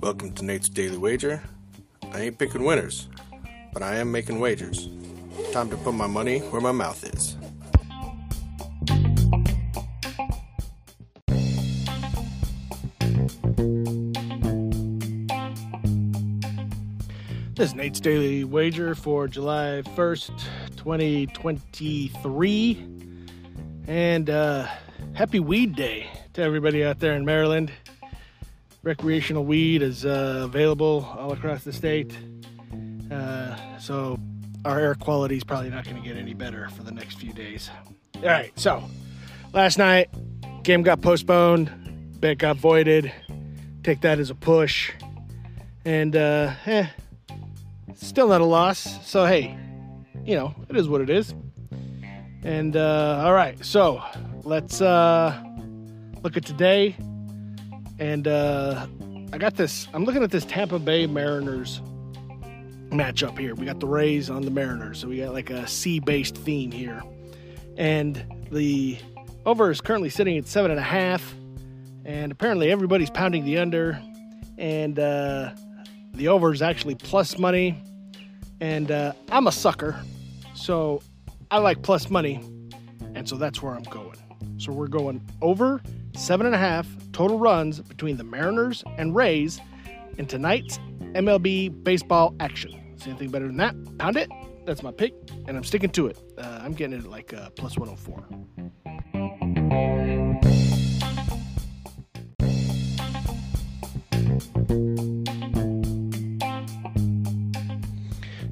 Welcome to Nate's Daily Wager. I ain't picking winners, but I am making wagers. Time to put my money where my mouth is. This is Nate's Daily Wager for July 1st, 2023. And uh, happy Weed Day to everybody out there in Maryland. Recreational weed is uh, available all across the state. Uh, so our air quality is probably not going to get any better for the next few days. All right, so last night, game got postponed, bet got voided. Take that as a push. And, uh, eh, still not a loss. So hey, you know, it is what it is. And uh, all right, so let's uh, look at today. And uh, I got this. I'm looking at this Tampa Bay Mariners matchup here. We got the Rays on the Mariners, so we got like a sea-based theme here. And the over is currently sitting at seven and a half. And apparently everybody's pounding the under. And uh, the over is actually plus money, and uh, I'm a sucker, so I like plus money, and so that's where I'm going. So we're going over seven and a half total runs between the Mariners and Rays in tonight's MLB baseball action. See anything better than that? Pound it. That's my pick, and I'm sticking to it. Uh, I'm getting it at like uh, plus 104.